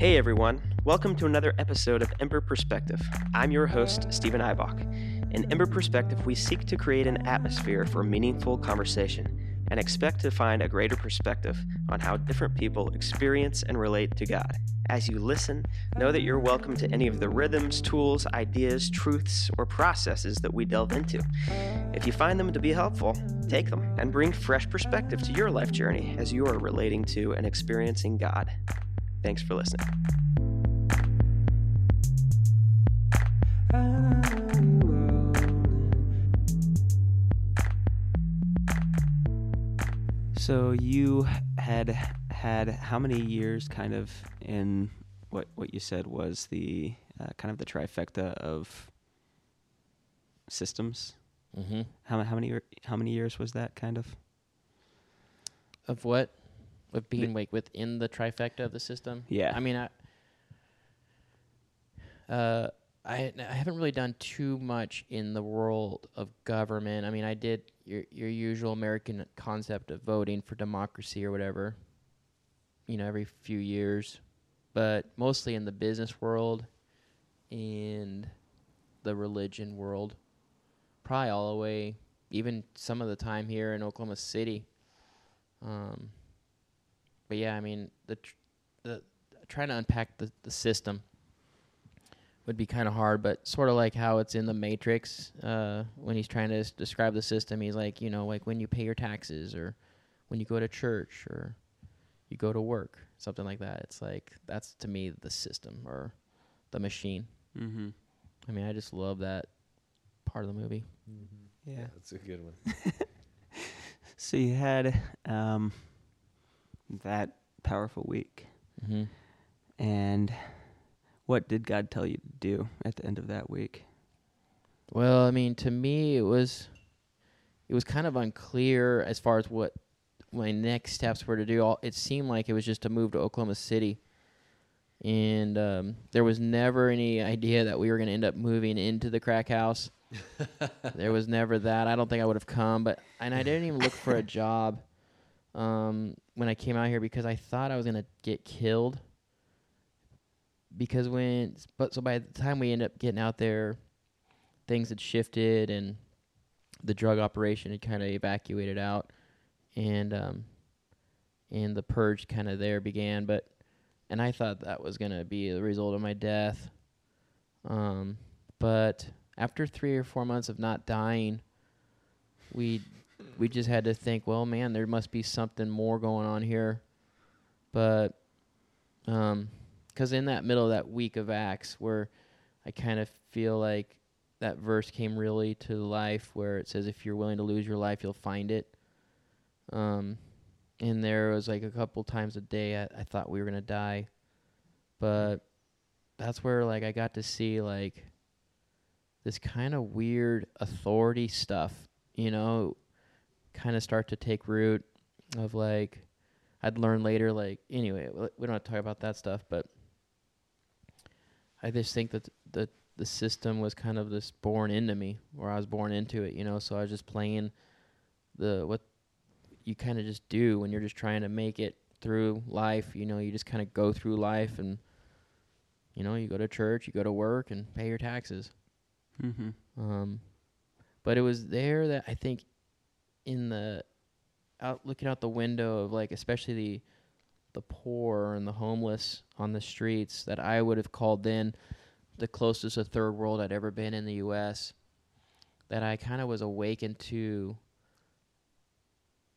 Hey everyone, welcome to another episode of Ember Perspective. I'm your host, Stephen Eibach. In Ember Perspective, we seek to create an atmosphere for meaningful conversation and expect to find a greater perspective on how different people experience and relate to God. As you listen, know that you're welcome to any of the rhythms, tools, ideas, truths, or processes that we delve into. If you find them to be helpful, take them and bring fresh perspective to your life journey as you are relating to and experiencing God. Thanks for listening. So you had had how many years kind of in what what you said was the uh, kind of the trifecta of systems? Mm-hmm. How how many how many years was that kind of? Of what? Of being like within the trifecta of the system? Yeah. I mean, I, uh, I I haven't really done too much in the world of government. I mean, I did your your usual American concept of voting for democracy or whatever. You know, every few years, but mostly in the business world, and the religion world. Probably all the way, even some of the time here in Oklahoma City. Um, but yeah, I mean the tr- the trying to unpack the the system would be kind of hard, but sort of like how it's in the Matrix uh, when he's trying to s- describe the system. He's like, you know, like when you pay your taxes or when you go to church or you go to work, something like that. It's like that's to me the system or the machine. Mm-hmm. I mean, I just love that part of the movie. Yeah. that's a good one. So you had um, that powerful week, Mm-hmm. and what did God tell you to do at the end of that week? Well, I mean, to me, it was it was kind of unclear as far as what my next steps were to do. All it seemed like it was just to move to Oklahoma City, and um, there was never any idea that we were going to end up moving into the crack house. there was never that. I don't think I would have come, but and I didn't even look for a job um, when I came out here because I thought I was to get killed. Because when, but so by the time we end up getting out there, things had shifted and the drug operation had kind of evacuated out and um and the purge kind of there began but and I thought that was to be the result of my death um but after 3 or 4 months of not dying we we just had to think well man there must be something more going on here. But um cuz in that middle of that week of acts where I kind of feel like that verse came really to life where it says if you're willing to lose your life you'll find it. Um and there was like a couple times a day I, I thought we were gonna die. But that's where like i got to see like this kind of weird authority stuff you know kind of start to take root of like i'd learn later like anyway we don't have to talk about that stuff but i just think that the the system was kind of this born into me or I was born into it, you know, so I was just playing the what you kind of just do when you're just trying to make it through life, you know, you just kind of go through life and you know, you go to church, you go to work and pay your taxes. Mm-hmm. Um but it was there that I think in the out looking out the window of like especially the the poor and the homeless on the streets that I would have called then the closest to third world I'd ever been in the US that I kind of was awakened to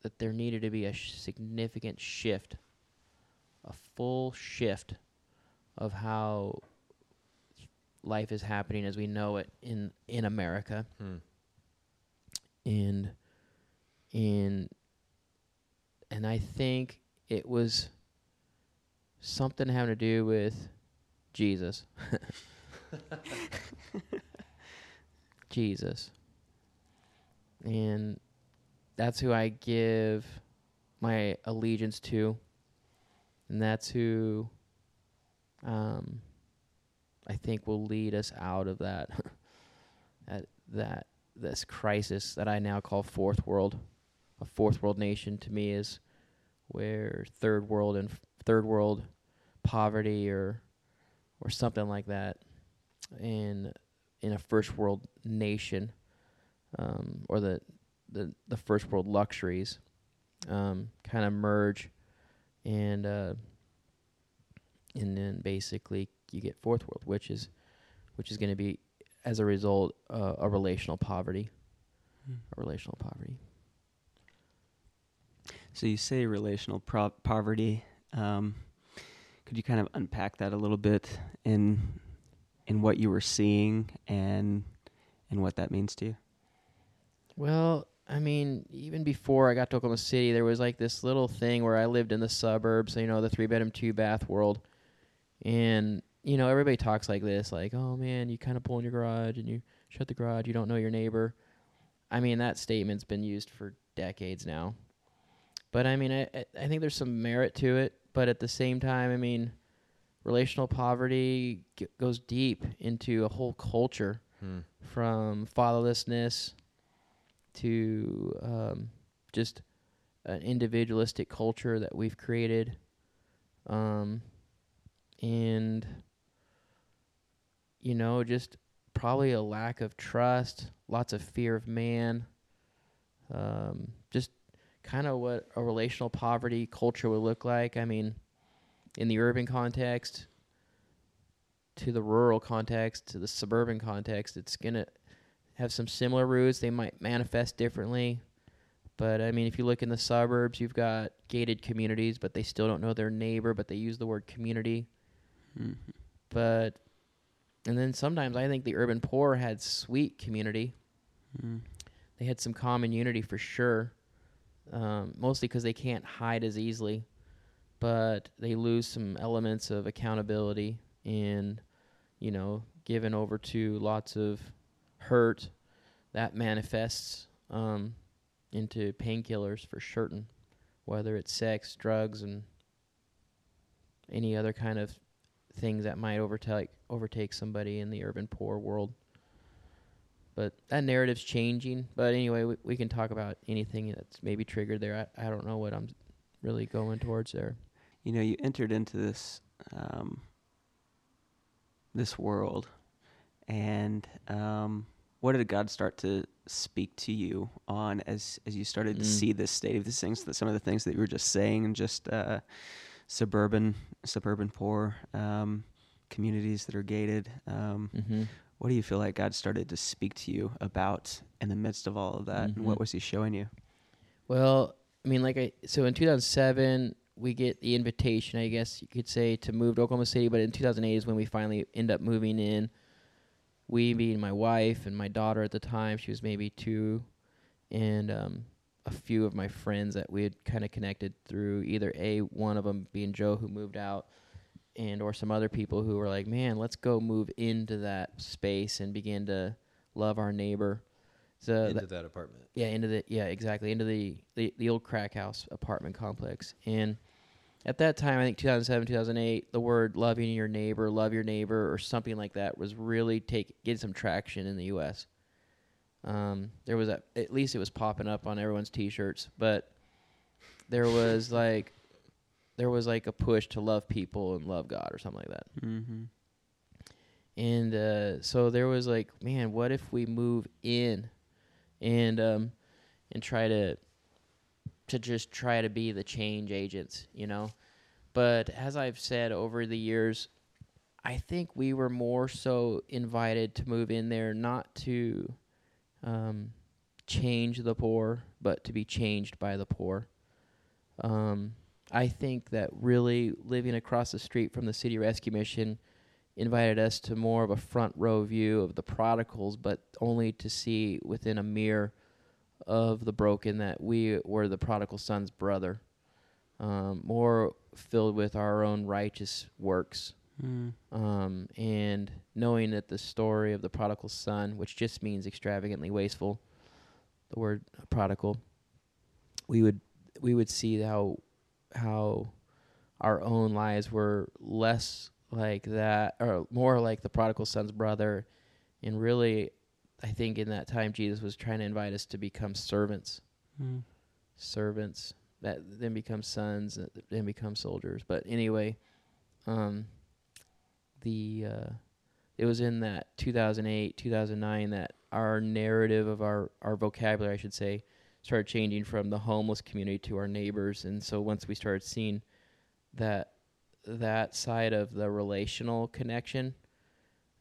that there needed to be a sh- significant shift a full shift of how life is happening as we know it in in America Hmm. and and and I think it was something having to do with Jesus. Jesus. And that's who I give my allegiance to. And that's who um I think will lead us out of that that that this crisis that I now call fourth world. A fourth world nation to me is where third world and f- third world poverty or or something like that in in a first world nation um, or the, the the first world luxuries um, kind of merge and uh, and then basically you get fourth world which is which is going to be as a result uh, a relational poverty Hmm. a relational poverty So you say relational pro- poverty. Um, could you kind of unpack that a little bit in in what you were seeing and and what that means to you? Well, I mean, even before I got to Oklahoma City, there was like this little thing where I lived in the suburbs, you know, the three bedroom, two bath world. And, you know, everybody talks like this, like, oh man, you kind of pull in your garage and you shut the garage, you don't know your neighbor. I mean, that statement's been used for decades now. But I mean, I, I- think there's some merit to it. But at the same time, I mean, relational poverty g- goes deep into a whole culture Hmm. from fatherlessness to um, just an individualistic culture that we've created, um, and you know, just probably a lack of trust, lots of fear of man, um, kind of what a relational poverty culture would look like. I mean, in the urban context, to the rural context, to the suburban context, it's gonna have some similar roots. They might manifest differently. But I mean, if you look in the suburbs, you've got gated communities, but they still don't know their neighbor, but they use the word community. Mhm. But, and then sometimes I think the urban poor had sweet community. Mm. They had some common unity for sure, um, mostly because they can't hide as easily. But they lose some elements of accountability and, you know, given over to lots of hurt that manifests um, into painkillers for certain, whether it's sex, drugs, and any other kind of things that might overtake overtake somebody in the urban poor world. But that narrative's changing. But anyway, we, we can talk about anything that's maybe triggered there. I, I don't know what I'm really going towards there. You know, you entered into this um, this world, and um, what did God start to speak to you on as as you started to Mm. see this state of these things? That Some of the things that you were just saying, and just uh, suburban suburban poor um, communities that are gated. Um, Mm-hmm. What do you feel like God started to speak to you about in the midst of all of that? And what Mhm. was He showing you? Well, I mean, like I so in 2007 we get the invitation, I guess you could say, to move to Oklahoma City. But in 2008 is when we finally end up moving in. We, being my wife and my daughter at the time, she was maybe two, and um, a few of my friends that we had kind of connected through either a one of them being Joe who moved out, and or some other people who were like, man, let's go move into that space and begin to love our neighbor. So into that- that apartment. yeah, into the yeah, exactly into the the, the old crack house apartment complex. And at that time, I think 2007, 2008, the word "loving your neighbor," "love your neighbor," or something like that was really take getting some traction in the U.S. Um, there was a, at least it was popping up on everyone's T-shirts, but there was like there was like a push to love people and love God or something like that. Mm-hmm. And uh, so there was like, man, what if we move in and um and try to to just try to be the change agents, you know? But as I've said over the years, I think we were more so invited to move in there not to um, change the poor, but to be changed by the poor. Um, I think that really living across the street from the City Rescue Mission invited us to more of a front row view of the prodigals, but only to see within a mirror of the broken that we were the prodigal son's brother, um, more filled with our own righteous works. Mm. Um, and knowing that the story of the prodigal son, which just means extravagantly wasteful, the word prodigal, we would we would see how how our own lives were less like that, or more like the prodigal son's brother, and really, I think in that time Jesus was trying to invite us to become servants, Mm. servants that then become sons, that then become soldiers. But anyway, um, the uh, it was in that 2008 2009 that our narrative of our our vocabulary I should say started changing from the homeless community to our neighbors and so once we started seeing that that side of the relational connection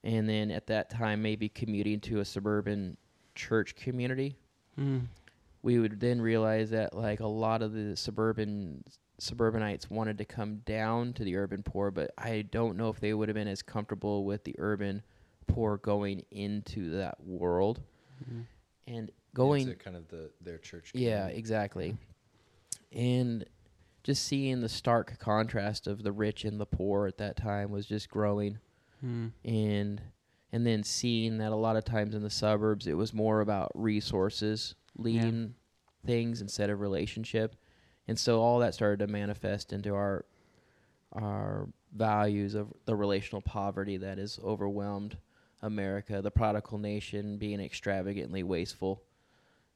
and then at that time maybe commuting to a suburban church community Mm. we would then realize that like a lot of the suburban suburbanites wanted to come down to the urban poor but i don't know if they would have been as comfortable with the urban poor going into that world Mhm. And going into kind of the their church. yeah exactly. And just seeing the stark contrast of the rich and the poor at that time was just growing. Mm. and and then seeing that a lot of times in the suburbs it was more about resources leading things instead of relationship. And so all that started to manifest into our our values of the relational poverty that is overwhelmed America, the prodigal nation being extravagantly wasteful.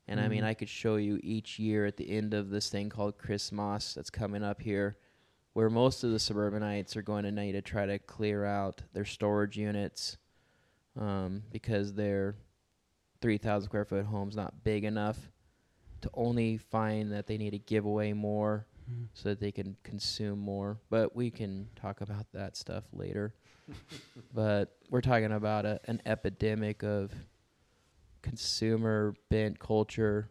And I mean, Mhm. I could show you each year at the end of this thing called Christmas that's coming up here, where most of the suburbanites are going to need to try to clear out their storage units um, because their 3,000 square foot home's not big enough to only find that they need to give away more Mm. so that they can consume more. But we can talk about that stuff later. But we're talking about a, an epidemic of consumer bent culture,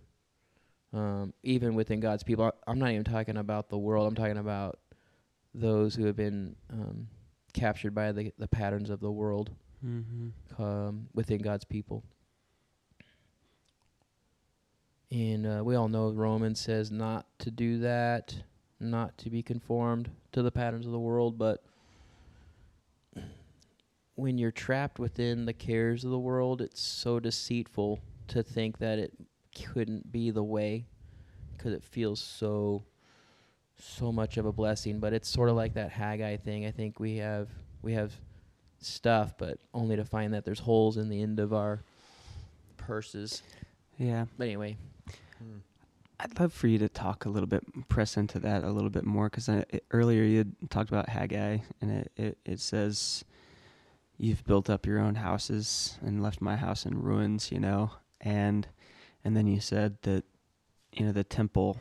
um, even within God's people. I- I'm not even talking about the world. I'm talking about those who have been um, captured by the the patterns of the world Mhm. um, within God's people. And uh, we all know Romans says not to do that, not to be conformed to the patterns of the world. But when you're trapped within the cares of the world, it's so deceitful to think that it couldn't be the way because it feels so so much of a blessing but it's sort of like that Haggai thing I think we have we have stuff but only to find that there's holes in the end of our purses Yeah. but anyway Hmm. I'd love for you to talk a little bit, press into that a little bit more, because earlier you had talked about Haggai, and it, it, it says, "You've built up your own houses and left my house in ruins," you know, and and then you said that, you know, the temple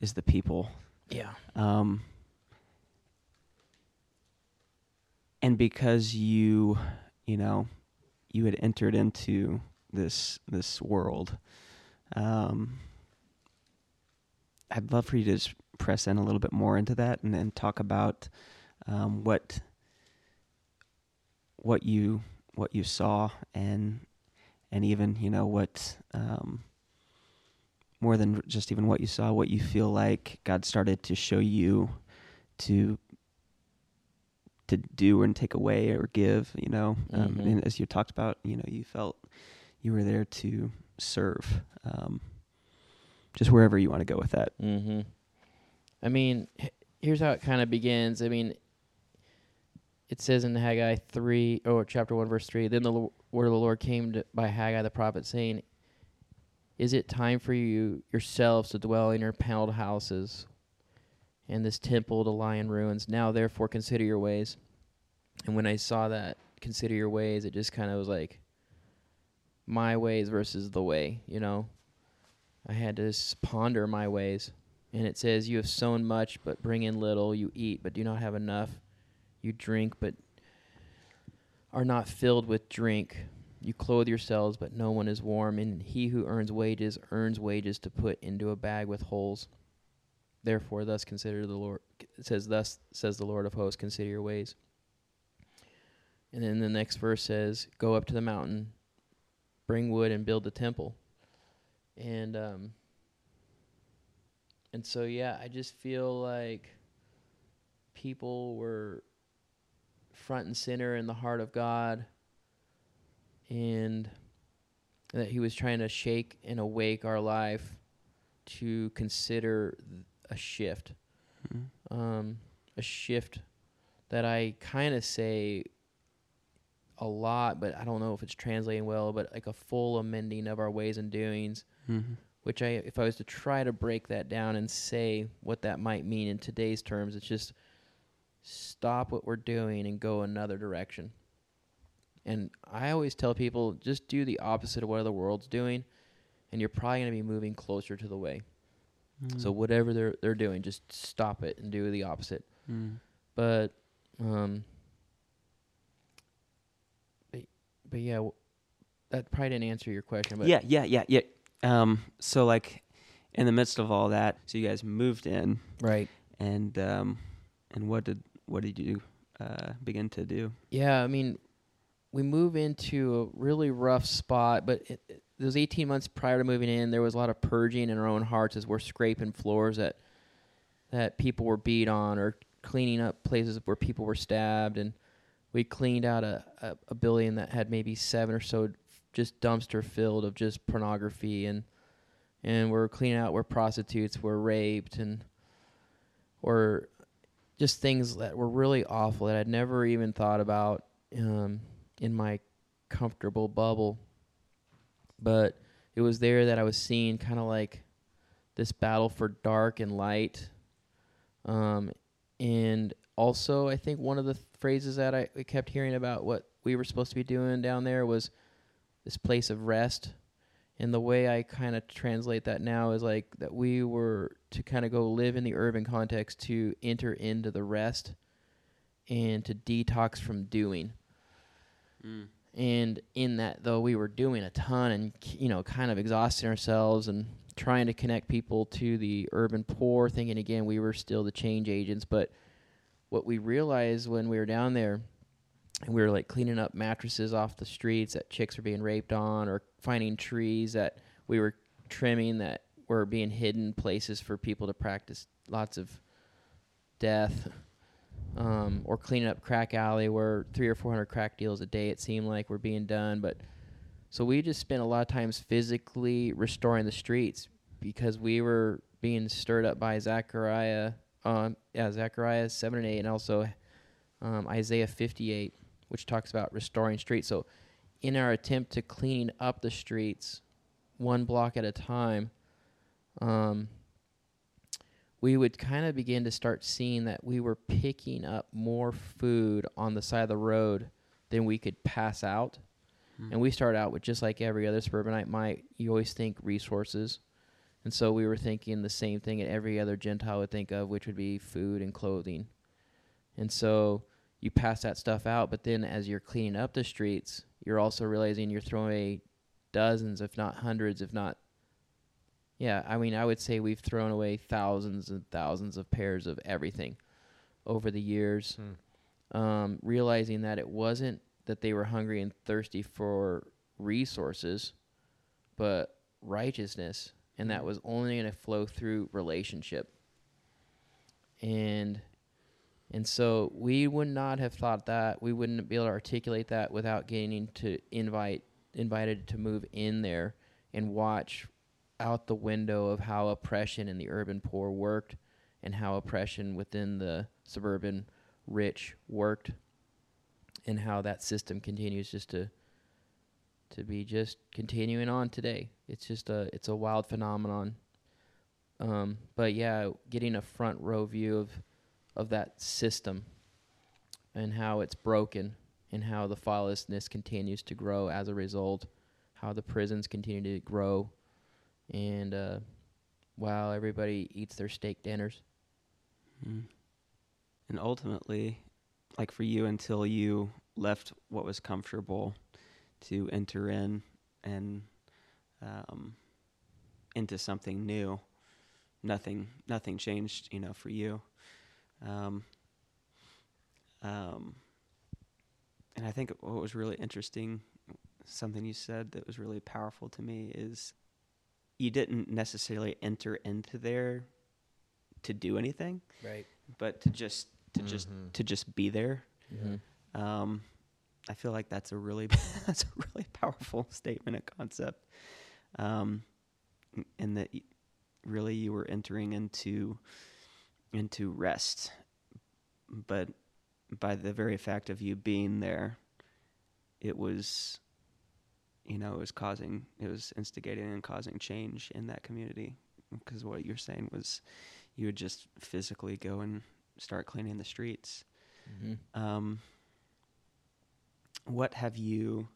is the people, yeah. Um, and because you, you know, you had entered into this this world, um, I'd love for you to just press in a little bit more into that and then talk about um, what what you what you saw and and even you know what um, more than just even what you saw, what you feel like God started to show you to to do and take away or give, you know. Um, Mhm. And as you talked about, you know, you felt you were there to serve. Um, just wherever you want to go with that. Mm-hmm. I mean, here's how it kind of begins. I mean, it says in Haggai 3, or chapter 1, verse 3, Then the word of the Lord came to, by Haggai the prophet, saying, Is it time for you yourselves to dwell in your paneled houses, and this temple to lie in ruins? Now, therefore, consider your ways. And when I saw that, consider your ways, it just kind of was like, my ways versus the way, you know? I had to ponder my ways. And it says, You have sown much, but bring in little. You eat, but do not have enough. You drink, but are not filled with drink. You clothe yourselves, but no one is warm. And he who earns wages earns wages to put into a bag with holes. Therefore, thus consider the Lord. It says, Thus says the Lord of hosts, consider your ways. And then the next verse says, Go up to the mountain, bring wood, and build the temple and um and so yeah i just feel like people were front and center in the heart of god and that he was trying to shake and awake our life to consider a shift um a shift that i kind of say a lot but i don't know if it's translating well but like a full amending of our ways and doings Mm-hmm. which I if I was to try to break that down and say what that might mean in today's terms, it's just stop what we're doing and go another direction. And I always tell people just do the opposite of what the world's doing, and you're probably going to be moving closer to the way. So Mm. whatever they're they're doing, just stop it and do the opposite. Mm. But um, but, but yeah, w- that probably didn't answer your question. But yeah, yeah, yeah, yeah. Um, so like, in the midst of all that, so you guys moved in, right. and um, and what did what did you uh, begin to do? Yeah, I mean, we move into a really rough spot, but it, it, those 18 months prior to moving in, there was a lot of purging in our own hearts as we're scraping floors that that people were beat on or cleaning up places where people were stabbed and we cleaned out a, a, a building that had maybe seven or so just dumpster filled of just pornography and and we're cleaning out where prostitutes were raped and or just things that were really awful that I'd never even thought about um, in my comfortable bubble. But it was there that I was seeing kind of like this battle for dark and light. Um, and also, I think one of the th- phrases that I, I kept hearing about what we were supposed to be doing down there was this place of rest. And the way I kind of translate that now is like that we were to kind of go live in the urban context to enter into the rest and to detox from doing. Mm. And in that, though, we were doing a ton and, you know, kind of exhausting ourselves and trying to connect people to the urban poor, thinking again we were still the change agents. But what we realized when we were down there, and we were like cleaning up mattresses off the streets that chicks were being raped on, or finding trees that we were trimming that were being hidden places for people to practice lots of death um, or cleaning up crack alley where three or four hundred crack deals a day it seemed like were being done. But so we just spent a lot of times physically restoring the streets because we were being stirred up by Zechariah, um, yeah, Zechariah seven and eight, and also um, Isaiah fifty eight, which talks about restoring streets. So in our attempt to clean up the streets, one block at a time. Um, we would kind of begin to start seeing that we were picking up more food on the side of the road than we could pass out. And we start out with just like every other suburbanite might, you always think resources. And so we were thinking the same thing that every other Gentile would think of, which would be food and clothing. And so you pass that stuff out, but then as you're cleaning up the streets, you're also realizing you're throwing dozens, if not hundreds, if not yeah, I mean, I would say we've thrown away thousands and thousands of pairs of everything over the years, um, realizing that it wasn't that they were hungry and thirsty for resources, but righteousness, and that was only going to flow through relationship. And and so we would not have thought that we wouldn't be able to articulate that without getting to invite invited to move in there and watch out the window of how oppression in the urban poor worked and how oppression within the suburban rich worked and how that system continues just to to be just continuing on today. It's just a it's a wild phenomenon. Um, but yeah, getting a front row view of of that system and how it's broken and how the lawlessness continues to grow as a result, how the prisons continue to grow, and uh, while everybody eats their steak dinners. Mm. And ultimately, like for you, until you left what was comfortable to enter in and um, into something new, nothing nothing changed. You know, for you. Um, um, and I think what was really interesting, something you said that was really powerful to me is you didn't necessarily enter into there to do anything, Right. but to just to just Mhm. to just be there. Mm-hmm. Um, I feel like that's a really that's a really powerful statement and concept, um, and that really you were entering into into rest, but by the very fact of you being there, it was, you know, it was causing it was instigating and causing change in that community because what you're saying was you would just physically go and start cleaning the streets Mm-hmm. Um, what have you,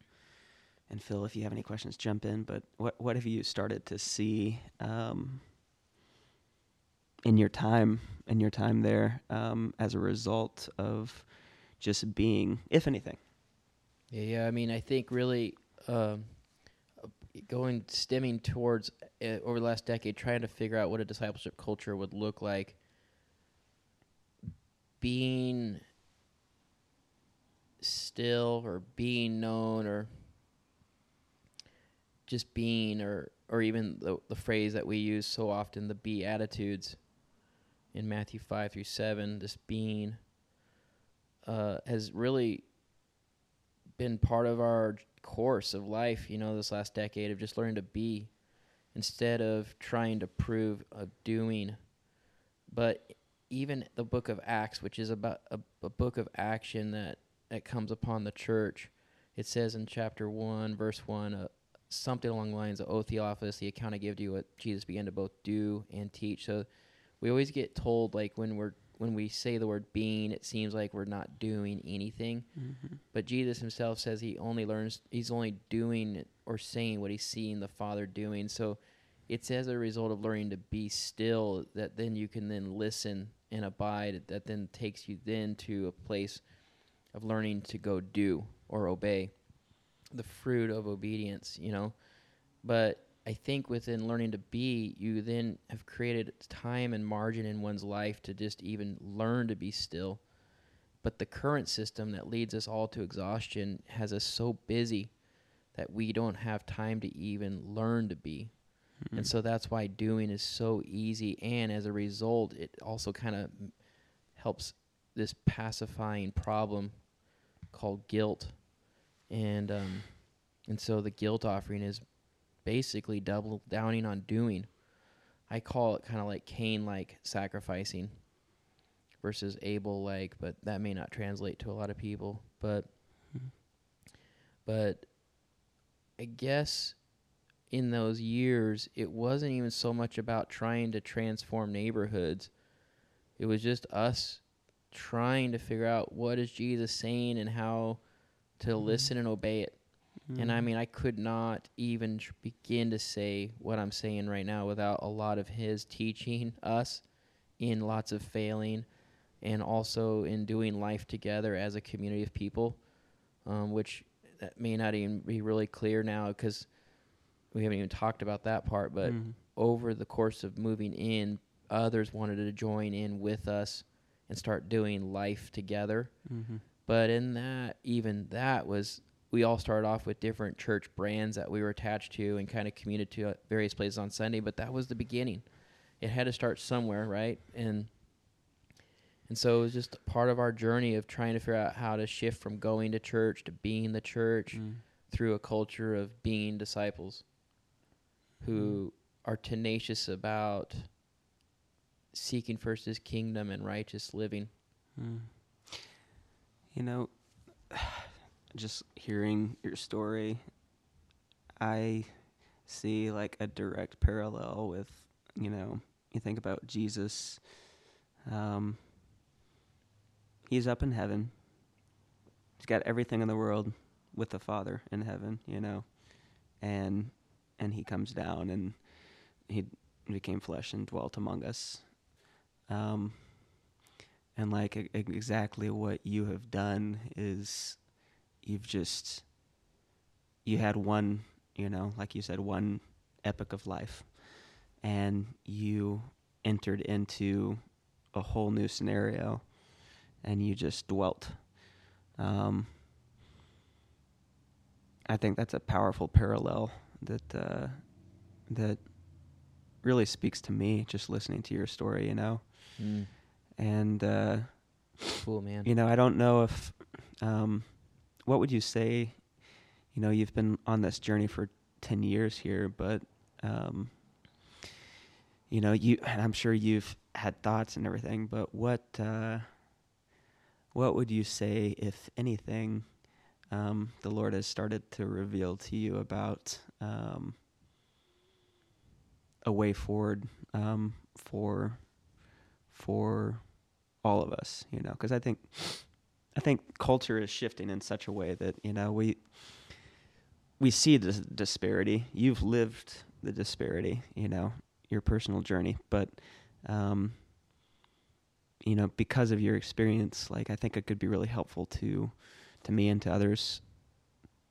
and Phil, if you have any questions, jump in. But what what have you started to see um, in your time in your time there um, as a result of just being, if anything? Yeah, yeah. I mean, I think really um, going stemming towards uh, over the last decade, trying to figure out what a discipleship culture would look like. Being still, or being known, or just being, or or even the the phrase that we use so often, the beatitudes in Matthew five through seven, this being uh, has really been part of our course of life, you know, this last decade of just learning to be instead of trying to prove a doing. But even the book of Acts, which is about a, a book of action that, that comes upon the church, it says in chapter 1, verse 1, uh, something along the lines of, O Theophilus, the account I give to you what Jesus began to both do and teach. So we always get told, like, when we're when we say the word being, it seems like we're not doing anything. Mm-hmm. But Jesus himself says he only learns, he's only doing or saying what he's seeing the Father doing. So it's as a result of learning to be still that then you can then listen and abide, that then takes you then to a place of learning to go do or obey the fruit of obedience, you know. But I think within learning to be, you then have created time and margin in one's life to just even learn to be still. But the current system that leads us all to exhaustion has us so busy that we don't have time to even learn to be. Mm-hmm. And so that's why doing is so easy. And as a result, it also kind of helps this pacifying problem called guilt. And, um, and so the guilt offering is basically double downing on doing. I call it kind of like Cain like sacrificing versus Abel like, but that may not translate to a lot of people. But Mhm. but I guess in those years it wasn't even so much about trying to transform neighborhoods. It was just us trying to figure out what is Jesus saying and how to Mhm. listen and obey it. And I Mm-hmm. mean, I could not even tr- begin to say what I'm saying right now without a lot of his teaching us in lots of failing and also in doing life together as a community of people, um, which that may not even be really clear now because we haven't even talked about that part. But Mhm. over the course of moving in, others wanted to join in with us and start doing life together. Mhm. But in that, even that was, we all started off with different church brands that we were attached to and kind of commuted to at various places on Sunday. But that was the beginning. It had to start somewhere, right? And and so it was just part of our journey of trying to figure out how to shift from going to church to being the church Mm. through a culture of being disciples who are tenacious about seeking first his kingdom and righteous living. Mm. You know, just hearing your story, I see like a direct parallel with, you know, you think about Jesus. Um, he's up in heaven. He's got everything in the world with the Father in heaven, you know, and and he comes down and he became flesh and dwelt among us. Um, and like exactly what you have done is you've just you had one you know like you said one epic of life. And you entered into a whole new scenario and you just dwelt. Um, i think that's a powerful parallel that uh, that really speaks to me just listening to your story you know? And uh, Cool, man. you know, I don't know if, um, what would you say? You know, you've been on this journey for ten years here, but, um, you know, you, and I'm sure you've had thoughts and everything, but what, uh, what would you say, if anything, um, the Lord has started to reveal to you about um, a way forward um, for for all of us, you know, because I think I think culture is shifting in such a way that you know we we see the disparity. You've lived the disparity, you know, your personal journey, but um, you know, because of your experience, like I think it could be really helpful to to me and to others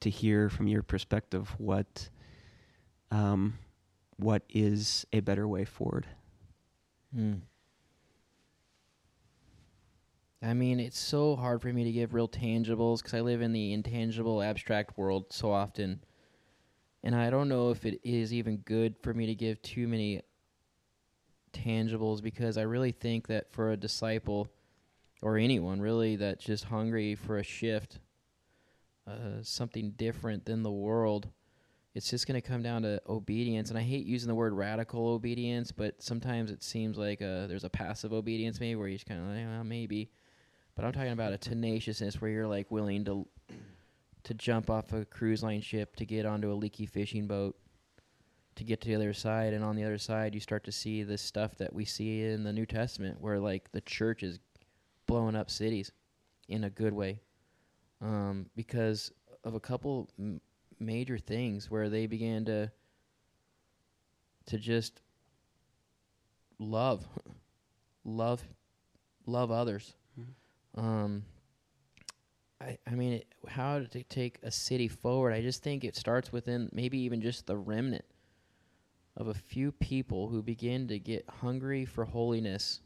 to hear from your perspective what um, what is a better way forward. Mm. I mean, it's so hard for me to give real tangibles because I live in the intangible, abstract world so often. And I don't know if it is even good for me to give too many tangibles because I really think that for a disciple or anyone really that's just hungry for a shift, uh, something different than the world, it's just going to come down to obedience. And I hate using the word radical obedience, but sometimes it seems like uh, there's a passive obedience maybe where you just kind of like, well, maybe. But I'm talking about a tenaciousness where you're like willing to to jump off a cruise line ship to get onto a leaky fishing boat to get to the other side and on the other side you start to see this stuff that we see in the New Testament where like the church is blowing up cities in a good way um, because of a couple m- major things where they began to to just love love love others. Um, I, I mean, it, how to take a city forward? I just think it starts within maybe even just the remnant of a few people who begin to get hungry for holiness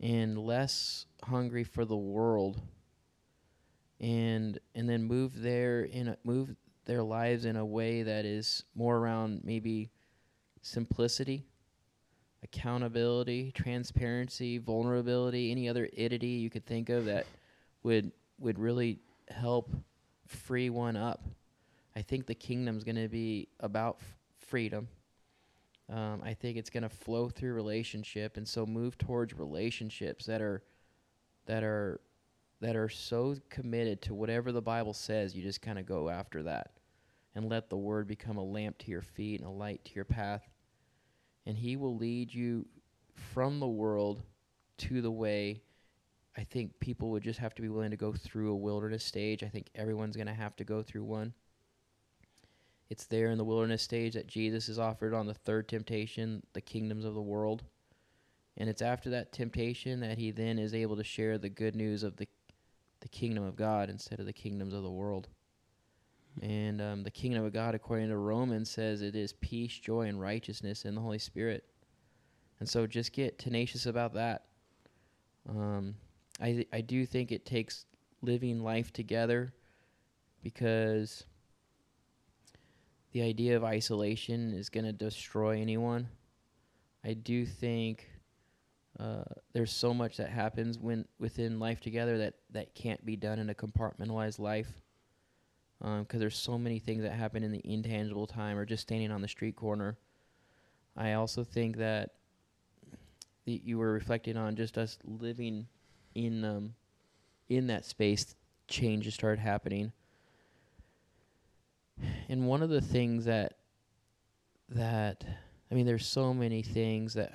and less hungry for the world and and then move their in a, move their lives in a way that is more around maybe simplicity accountability transparency vulnerability any other idity you could think of that would would really help free one up i think the kingdom's going to be about f- freedom. Um, I think it's going to flow through relationship, and so move towards relationships that are that are that are so committed to whatever the Bible says. You just kind of go after that, and let the Word become a lamp to your feet and a light to your path. And He will lead you from the world to the way. I think people would just have to be willing to go through a wilderness stage. I think everyone's going to have to go through one. It's there in the wilderness stage that Jesus is offered on the third temptation, the kingdoms of the world. And it's after that temptation that he then is able to share the good news of the the kingdom of God instead of the kingdoms of the world. And um, the kingdom of God, according to Romans, says it is peace, joy, and righteousness in the Holy Spirit. And so just get tenacious about that. Um, I I do think it takes living life together because the idea of isolation is going to destroy anyone. I do think uh, there's so much that happens when within life together that that can't be done in a compartmentalized life. Because um, there's so many things that happen in the intangible time or just standing on the street corner. I also think that the, you were reflecting on just us living in um, in that space. Changes started happening and one of the things that that I mean, there's so many things that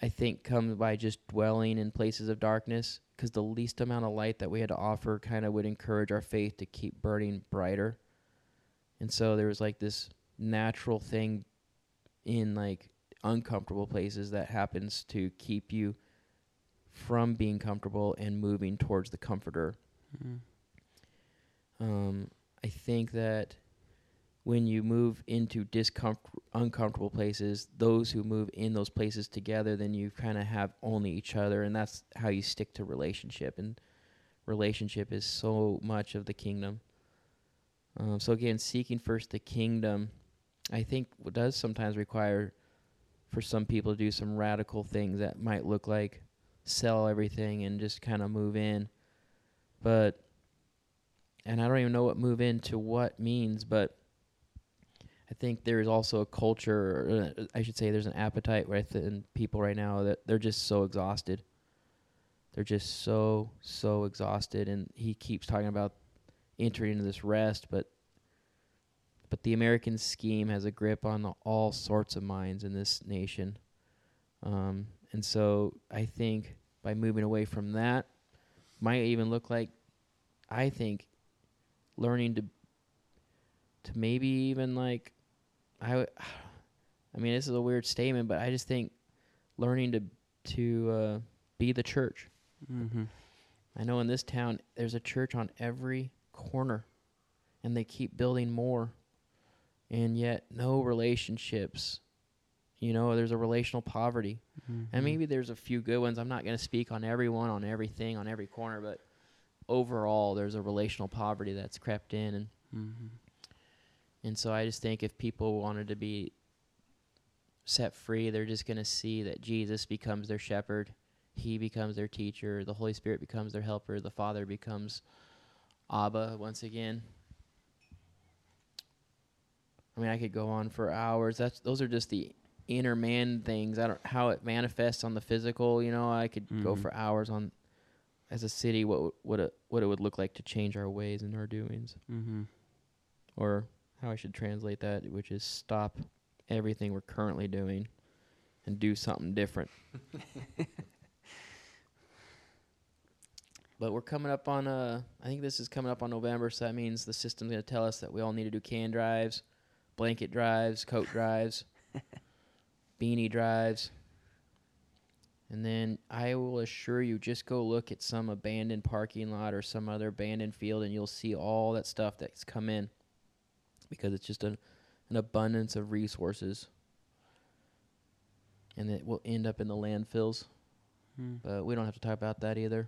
I think come by just dwelling in places of darkness because the least amount of light that we had to offer kind of would encourage our faith to keep burning brighter. And so there was like this natural thing in like uncomfortable places that happens to keep you from being comfortable and moving towards the comforter. Mm-hmm. Um, I think that when you move into discomfort, uncomfortable places, those who move in those places together, then you kind of have only each other, and that's how you stick to relationship. And relationship is so much of the kingdom. Um, so again, seeking first the kingdom, I think does sometimes require for some people to do some radical things that might look like sell everything and just kind of move in. But and I don't even know what move into what means, but I think there's also a culture, uh, I should say, there's an appetite within people right now that they're just so exhausted. They're just so so exhausted, and he keeps talking about entering into this rest, but but the American scheme has a grip on all sorts of minds in this nation, um, and so I think by moving away from that might even look like I think learning to to maybe even like I I mean this is a weird statement but I just think learning to to uh, be the church. Mm-hmm. I know in this town there's a church on every corner and they keep building more and yet no relationships. You know, there's a relational poverty. Mm-hmm. And maybe there's a few good ones. I'm not going to speak on everyone, on everything, on every corner, but overall, there's a relational poverty that's crept in, and Mm-hmm. And so I just think if people wanted to be set free, they're just going to see that Jesus becomes their shepherd, He becomes their teacher, the Holy Spirit becomes their helper, the Father becomes Abba once again. I mean, I could go on for hours. That's those are just the inner man things. I don't how it manifests on the physical. You know, I could go Mhm. for hours on as a city what what it what it would look like to change our ways and our doings, Mm-hmm. or how I should translate that, which is stop everything we're currently doing and do something different. but we're coming up on uh I think this is coming up on November, so that means the system's gonna tell us that we all need to do can drives, blanket drives, coat drives, beanie drives. And then I will assure you, just go look at some abandoned parking lot or some other abandoned field, and you'll see all that stuff that's come in because it's just an, an abundance of resources. And it will end up in the landfills, Mm. but we don't have to talk about that either.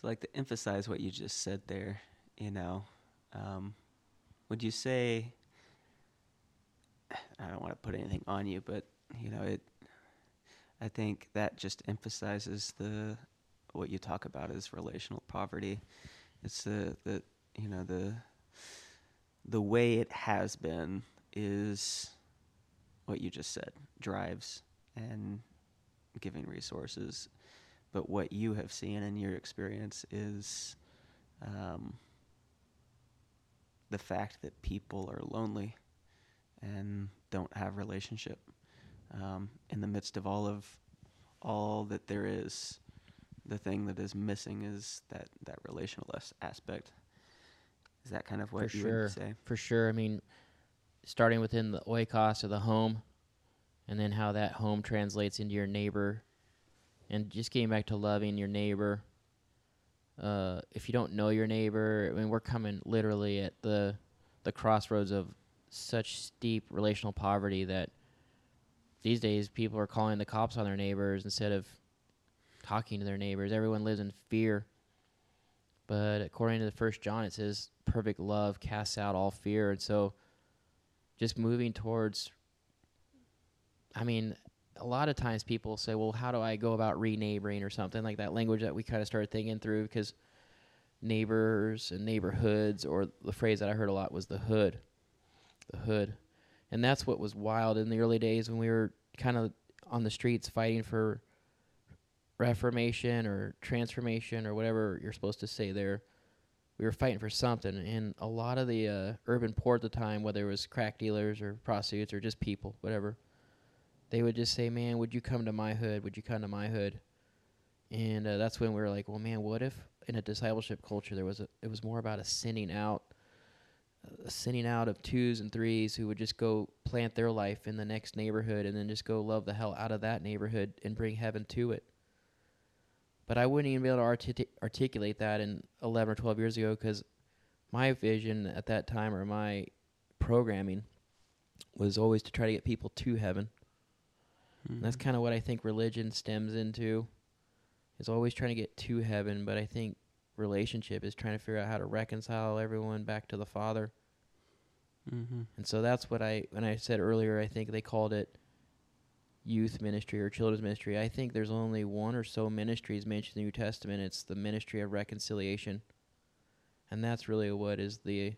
So, like to emphasize what you just said there, you know, um, would you say? I don't want to put anything on you, but you know, it. I think that just emphasizes the what you talk about as relational poverty. It's the the you know the the way it has been is what you just said drives and giving resources. But what you have seen in your experience is um, the fact that people are lonely and don't have relationship. Um, in the midst of all of all that there is the thing that is missing is that that relational aspect is that kind of what For you sure. would say For sure. I mean, starting within the oikos or the home, and then how that home translates into your neighbor, and just getting back to loving your neighbor. Uh, if you don't know your neighbor, I mean, we're coming literally at the the crossroads of such steep relational poverty that these days people are calling the cops on their neighbors instead of talking to their neighbors. Everyone lives in fear. But according to the first John, it says perfect love casts out all fear. And so just moving towards I mean, a lot of times people say, Well, how do I go about re neighboring or something like that language that we kind of started thinking through because neighbors and neighborhoods or the phrase that I heard a lot was the hood. The hood. And that's what was wild in the early days when we were kind of on the streets fighting for reformation or transformation or whatever you're supposed to say there. We were fighting for something, and a lot of the uh, urban poor at the time, whether it was crack dealers or prostitutes or just people, whatever, they would just say, "Man, would you come to my hood? Would you come to my hood?" And uh, that's when we were like, "Well, man, what if in a discipleship culture there was a, it was more about a sending out, a sending out of twos and threes who would just go plant their life in the next neighborhood and then just go love the hell out of that neighborhood and bring heaven to it." But I wouldn't even be able to artic- articulate that in 11 or 12 years ago because my vision at that time or my programming was always to try to get people to heaven. And that's kind of what I think religion stems into. Is always trying to get to heaven, but I think relationship is trying to figure out how to reconcile everyone back to the Father. Mhm. And so that's what I when I said earlier I think they called it youth ministry or children's ministry. I think there's only one or so ministries mentioned in the New Testament. It's the ministry of reconciliation. And that's really what is the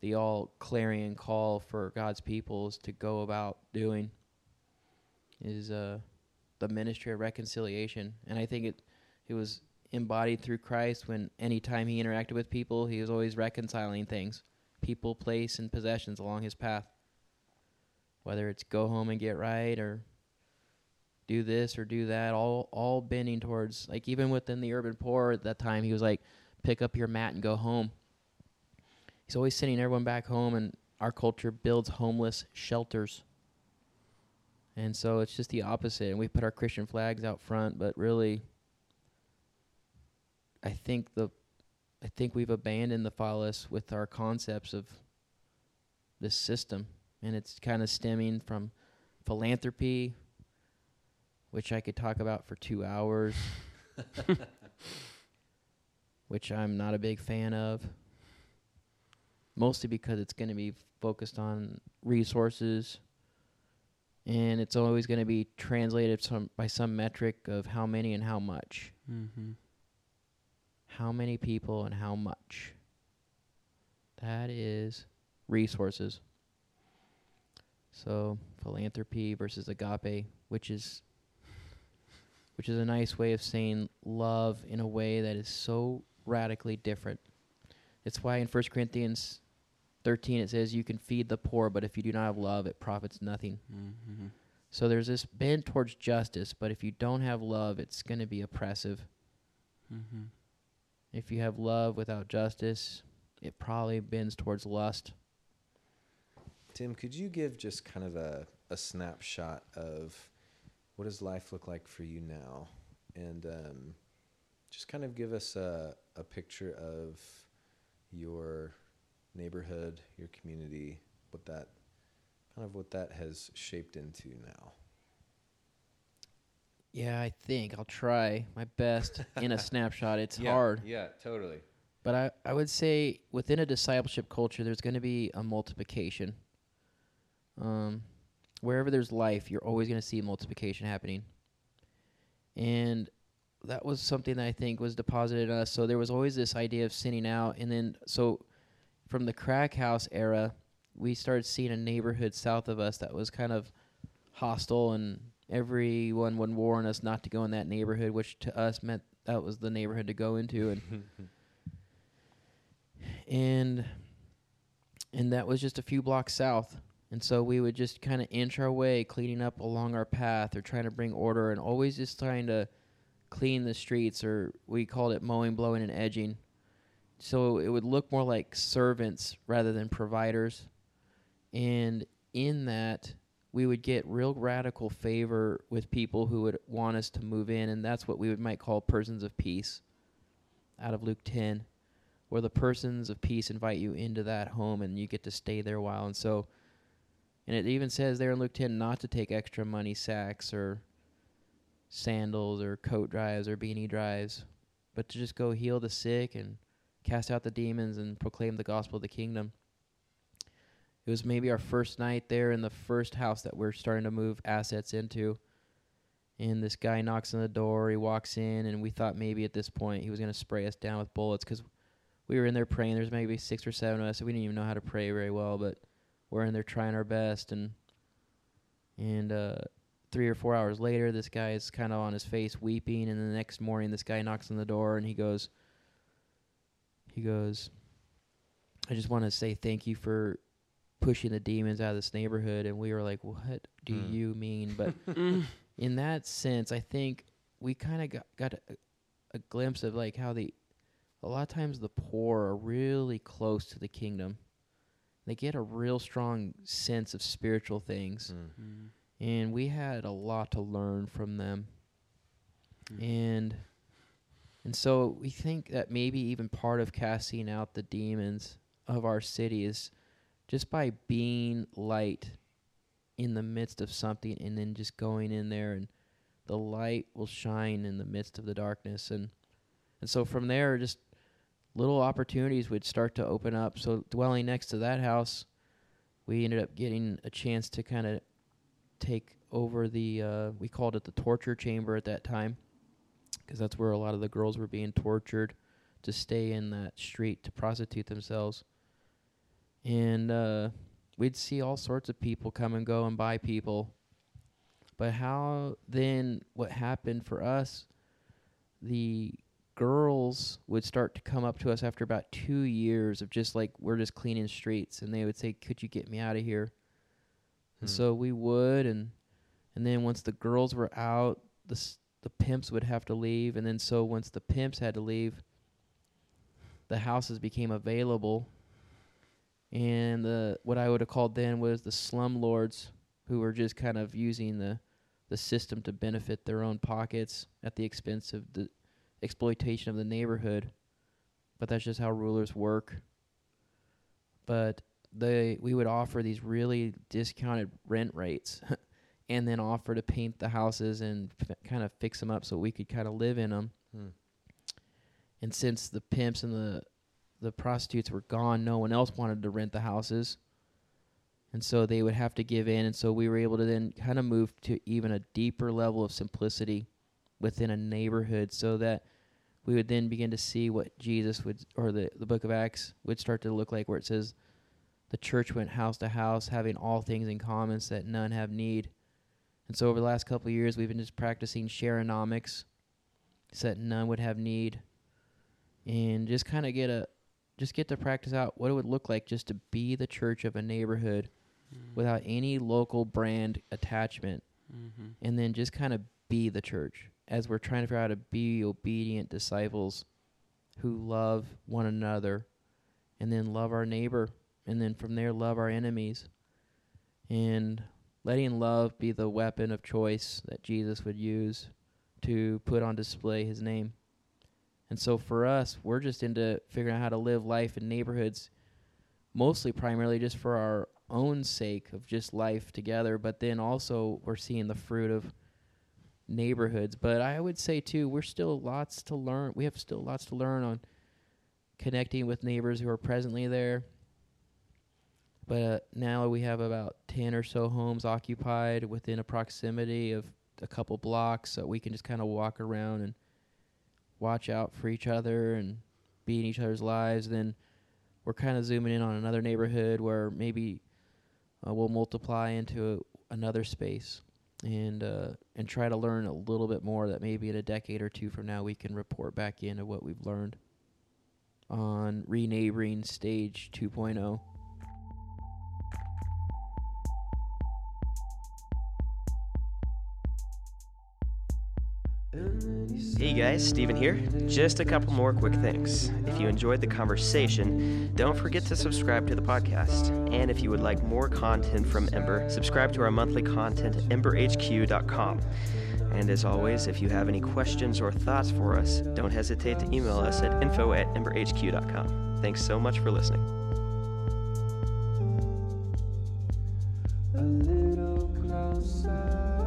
the all clarion call for God's people is to go about doing is uh the ministry of reconciliation. And I think it it was embodied through Christ when anytime he interacted with people, he was always reconciling things people, place, and possessions along his path. Whether it's go home and get right or do this or do that, all all bending towards like even within the urban poor at that time, he was like, pick up your mat and go home. He's always sending everyone back home, and our culture builds homeless shelters. And so it's just the opposite. And we put our Christian flags out front, but really, I think the, I think we've abandoned the polis with our concepts of this system, and it's kind of stemming from philanthropy, which I could talk about for two hours, which I'm not a big fan of. Mostly because it's going to be focused on resources, and it's always going to be translated some by some metric of how many and how much. Mm-hmm. How many people and how much. That is resources. So philanthropy versus agape, which is which is a nice way of saying love in a way that is so radically different. It's why in 1 Corinthians 13 it says you can feed the poor, but if you do not have love, it profits nothing. Mm-hmm. So there's this bent towards justice, but if you don't have love, it's going to be oppressive. Mm-hmm. If you have love without justice, it probably bends towards lust. Tim, could you give just kind of a, a snapshot of what does life look like for you now? And um, just kind of give us a, a picture of your neighborhood, your community, what that kind of what that has shaped into now. Yeah, I think I'll try my best in a snapshot. It's Yeah, hard. Yeah, totally. But I, I would say within a discipleship culture, there's going to be a multiplication. Um, wherever there's life, you're always going to see multiplication happening. And that was something that I think was deposited in us. So there was always this idea of sending out. And then, so from the crack house era, we started seeing a neighborhood south of us that was kind of hostile, and everyone would warn us not to go in that neighborhood, which to us meant that was the neighborhood to go into. And and and that was just a few blocks south and so we would just kind of inch our way cleaning up along our path or trying to bring order and always just trying to clean the streets or we called it mowing blowing and edging. So it would look more like servants rather than providers. And in that we would get real radical favor with people who would want us to move in and that's what we would might call persons of peace. Out of luke 10 where the persons of peace invite you into that home and you get to stay there a while. And so, and it even says there in Luke 10 not to take extra money sacks or sandals or coat drives or beanie drives, but to just go heal the sick and cast out the demons and proclaim the gospel of the kingdom. It was maybe our first night there in the first house that we're starting to move assets into. And this guy knocks on the door. He walks in, and we thought maybe at this point he was going to spray us down with bullets because we were in there praying. There's maybe six or seven of us. And we didn't even know how to pray very well, but we're in there trying our best. And and uh, three or four hours later, this guy is kind of on his face weeping. And the next morning, this guy knocks on the door and he goes, he goes, I just want to say thank you for pushing the demons out of this neighborhood. And we were like, what do Hmm. you mean? But in that sense, I think we kind of got, got a, a glimpse of like how the a lot of times the poor are really close to the kingdom. They get a real strong sense of spiritual things, Mm. and we had a lot to learn from them. And and so we think that maybe even part of casting out the demons of our city is just by being light in the midst of something and then just going in there and the light will shine in the midst of the darkness and and so from there just little opportunities would start to open up. So dwelling next to that house we ended up getting a chance to kind of take over the uh, we called it the torture chamber at that time because that's where a lot of the girls were being tortured to stay in that street to prostitute themselves. And uh, we'd see all sorts of people come and go and buy people. But how then what happened for us the girls would start to come up to us after about two years of just like we're just cleaning streets and they would say could you get me out of here and Hmm. so we would and And then once the girls were out, the s- the pimps would have to leave, and then so once the pimps had to leave, the houses became available. And the what I would have called then was the slumlords, who were just kind of using the the system to benefit their own pockets at the expense of the exploitation of the neighborhood. But that's just how rulers work. But they we would offer these really discounted rent rates and then offer to paint the houses and f- kind of fix them up so we could kind of live in them. Hmm. And since the pimps and the the prostitutes were gone, no one else wanted to rent the houses. And so they would have to give in and so we were able to then kind of move to even a deeper level of simplicity within a neighborhood so that we would then begin to see what Jesus would or the the book of Acts would start to look like where it says the church went house to house having all things in common so that none have need. And so over the last couple of years we've been just practicing shareonomics so that none would have need and just kind of get a just get to practice out what it would look like just to be the church of a neighborhood without any local brand attachment Mm-hmm. and then just kind of be the church as we're trying to figure out how to be obedient disciples who love one another and then love our neighbor and then from there love our enemies and letting love be the weapon of choice that Jesus would use to put on display his name. And so for us, we're just into figuring out how to live life in neighborhoods mostly primarily just for our own sake of just life together, but then also we're seeing the fruit of neighborhoods. But I would say too, we're still lots to learn. We have still lots to learn on connecting with neighbors who are presently there. But uh, now we have about 10 or so homes occupied within a proximity of a couple blocks so we can just kind of walk around and watch out for each other and be in each other's lives. Then we're kind of zooming in on another neighborhood where maybe uh, we'll multiply into another space and uh, and try to learn a little bit more that maybe in a decade or two from now we can report back into what we've learned on reneighboring stage oh. 2.0. Hey guys, Steven here. Just a couple more quick things. If you enjoyed the conversation, don't forget to subscribe to the podcast. And if you would like more content from Ember, subscribe to our monthly content at emberhq.com. And as always, if you have any questions or thoughts for us, don't hesitate to email us at info at emberhq.com. Thanks so much for listening. a little closer.